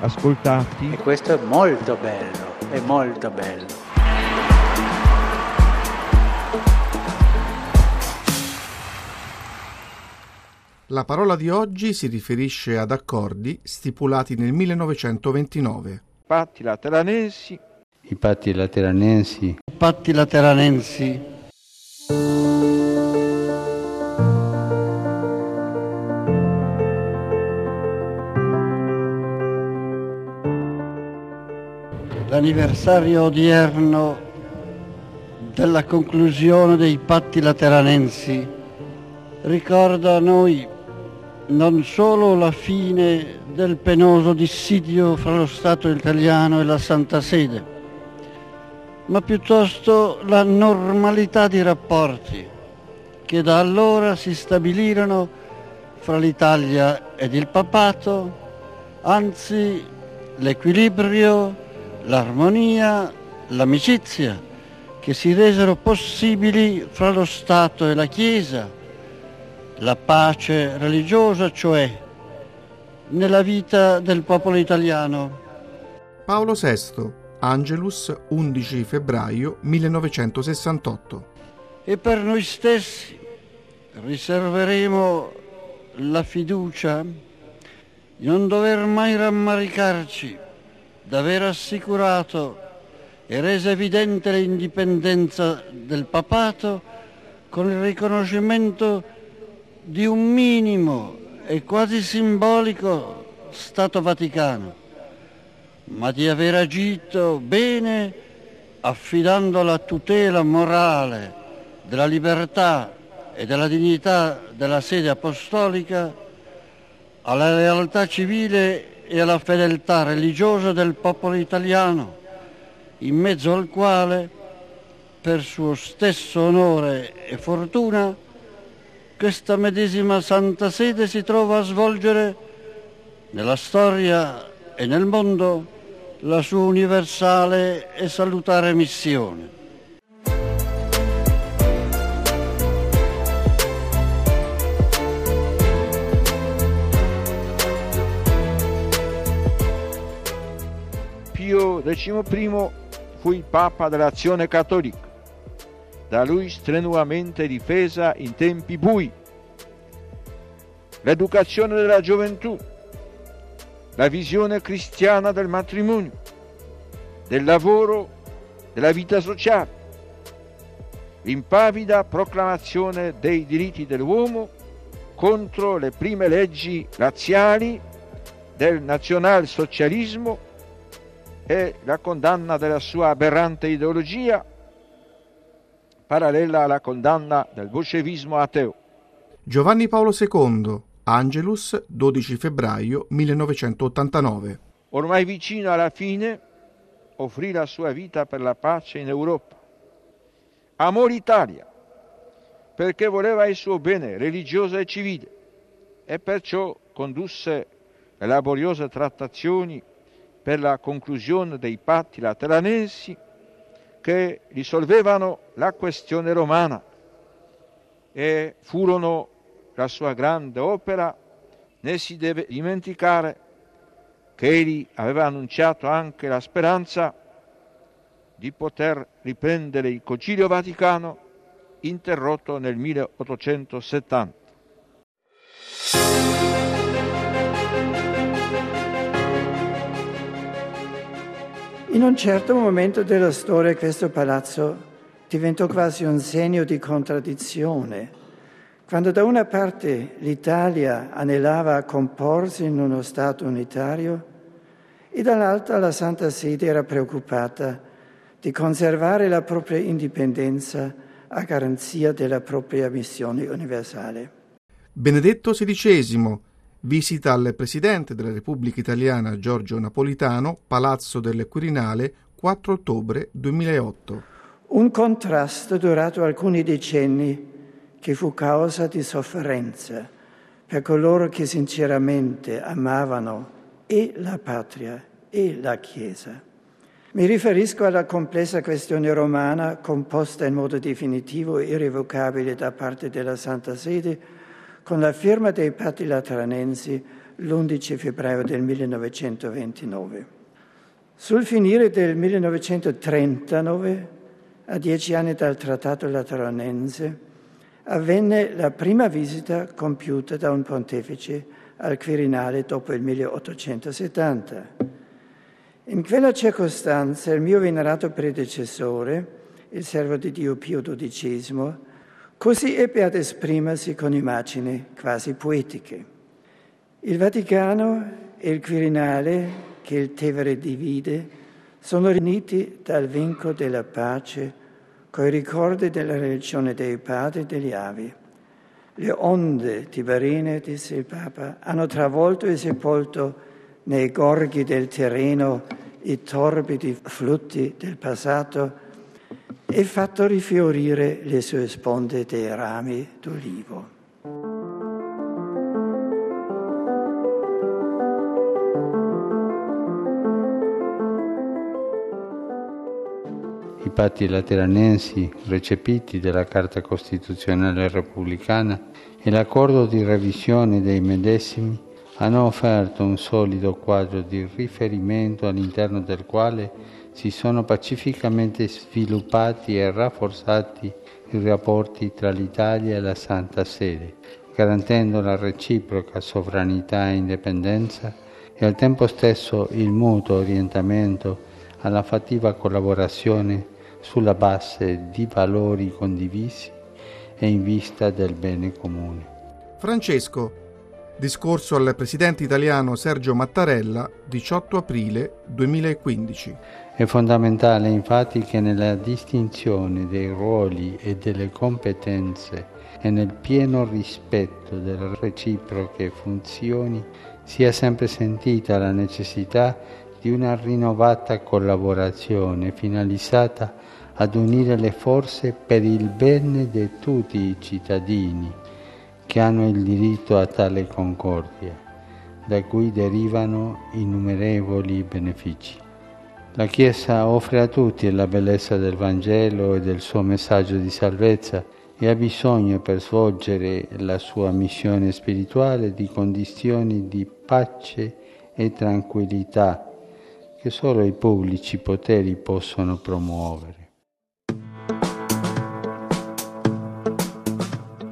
ascoltati. E questo è molto bello, è molto bello. La parola di oggi si riferisce ad accordi stipulati nel 1929. Patti lateranensi, I patti lateranensi Patti lateranensi. L'anniversario odierno della conclusione dei patti lateranensi ricorda a noi non solo la fine del penoso dissidio fra lo Stato italiano e la Santa Sede, ma piuttosto la normalità di rapporti che da allora si stabilirono fra l'Italia ed il papato, anzi l'equilibrio, l'armonia, l'amicizia che si resero possibili fra lo Stato e la Chiesa, la pace religiosa, cioè nella vita del popolo italiano. Paolo VI, Angelus, 11 febbraio 1968. E per noi stessi riserveremo la fiducia di non dover mai rammaricarci d'aver assicurato e reso evidente l'indipendenza del papato con il riconoscimento di un minimo e quasi simbolico Stato Vaticano, ma di aver agito bene affidando la tutela morale della libertà e della dignità della sede apostolica alla lealtà civile e alla fedeltà religiosa del popolo italiano, in mezzo al quale, per suo stesso onore e fortuna, questa medesima Santa Sede si trova a svolgere nella storia e nel mondo la sua universale e salutare missione. Pio XI fu il Papa dell'azione cattolica, da lui strenuamente difesa in tempi bui. L'educazione della gioventù, la visione cristiana del matrimonio, del lavoro, della vita sociale, l'impavida proclamazione dei diritti dell'uomo contro le prime leggi razziali del nazionalsocialismo e la condanna della sua aberrante ideologia, parallela alla condanna del bolscevismo ateo. Giovanni Paolo II, Angelus, 12 febbraio 1989. Ormai vicino alla fine, offrì la sua vita per la pace in Europa. Amò l'Italia perché voleva il suo bene religioso e civile e perciò condusse laboriose trattazioni per la conclusione dei patti lateranensi che risolvevano la questione romana e furono la sua grande opera, né si deve dimenticare che egli aveva annunciato anche la speranza di poter riprendere il Concilio Vaticano interrotto nel 1870. In un certo momento della storia questo palazzo diventò quasi un segno di contraddizione. Quando da una parte l'Italia anelava a comporsi in uno Stato unitario e dall'altra la Santa Sede era preoccupata di conservare la propria indipendenza a garanzia della propria missione universale. Benedetto XVI, Visita al Presidente della Repubblica Italiana Giorgio Napolitano, Palazzo del Quirinale, 4 ottobre 2008. Un contrasto durato alcuni decenni che fu causa di sofferenza per coloro che sinceramente amavano e la patria e la Chiesa. Mi riferisco alla complessa questione romana composta in modo definitivo e irrevocabile da parte della Santa Sede con la firma dei patti lateranensi l'11 febbraio del 1929. Sul finire del 1939, a dieci anni dal Trattato Lateranense, avvenne la prima visita compiuta da un pontefice al Quirinale dopo il 1870. In quella circostanza il mio venerato predecessore, il servo di Dio Pio XII, così ebbe ad esprimersi con immagini quasi poetiche. Il Vaticano e il Quirinale, che il Tevere divide, sono riuniti dal vincolo della pace coi ricordi della religione dei padri e degli avi. Le onde tiberine, disse il Papa, hanno travolto e sepolto nei gorghi del terreno i torbidi flutti del passato e fatto rifiorire le sue sponde dei rami d'olivo. I patti lateranensi recepiti dalla Carta Costituzionale Repubblicana e l'accordo di revisione dei medesimi hanno offerto un solido quadro di riferimento all'interno del quale si sono pacificamente sviluppati e rafforzati i rapporti tra l'Italia e la Santa Sede, garantendo la reciproca sovranità e indipendenza e al tempo stesso il mutuo orientamento alla fattiva collaborazione sulla base di valori condivisi e in vista del bene comune. Francesco, Discorso al presidente italiano Sergio Mattarella, 18 aprile 2015. È fondamentale infatti che nella distinzione dei ruoli e delle competenze e nel pieno rispetto delle reciproche funzioni sia sempre sentita la necessità di una rinnovata collaborazione finalizzata ad unire le forze per il bene di tutti i cittadini che hanno il diritto a tale concordia, da cui derivano innumerevoli benefici. La Chiesa offre a tutti la bellezza del Vangelo e del suo messaggio di salvezza e ha bisogno per svolgere la sua missione spirituale di condizioni di pace e tranquillità che solo i pubblici poteri possono promuovere.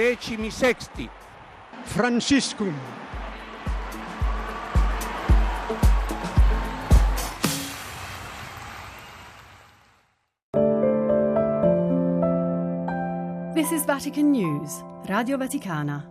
decimi sexti. Franciscum. This is Vatican News, Radio Vaticana.